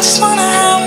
I just wanna have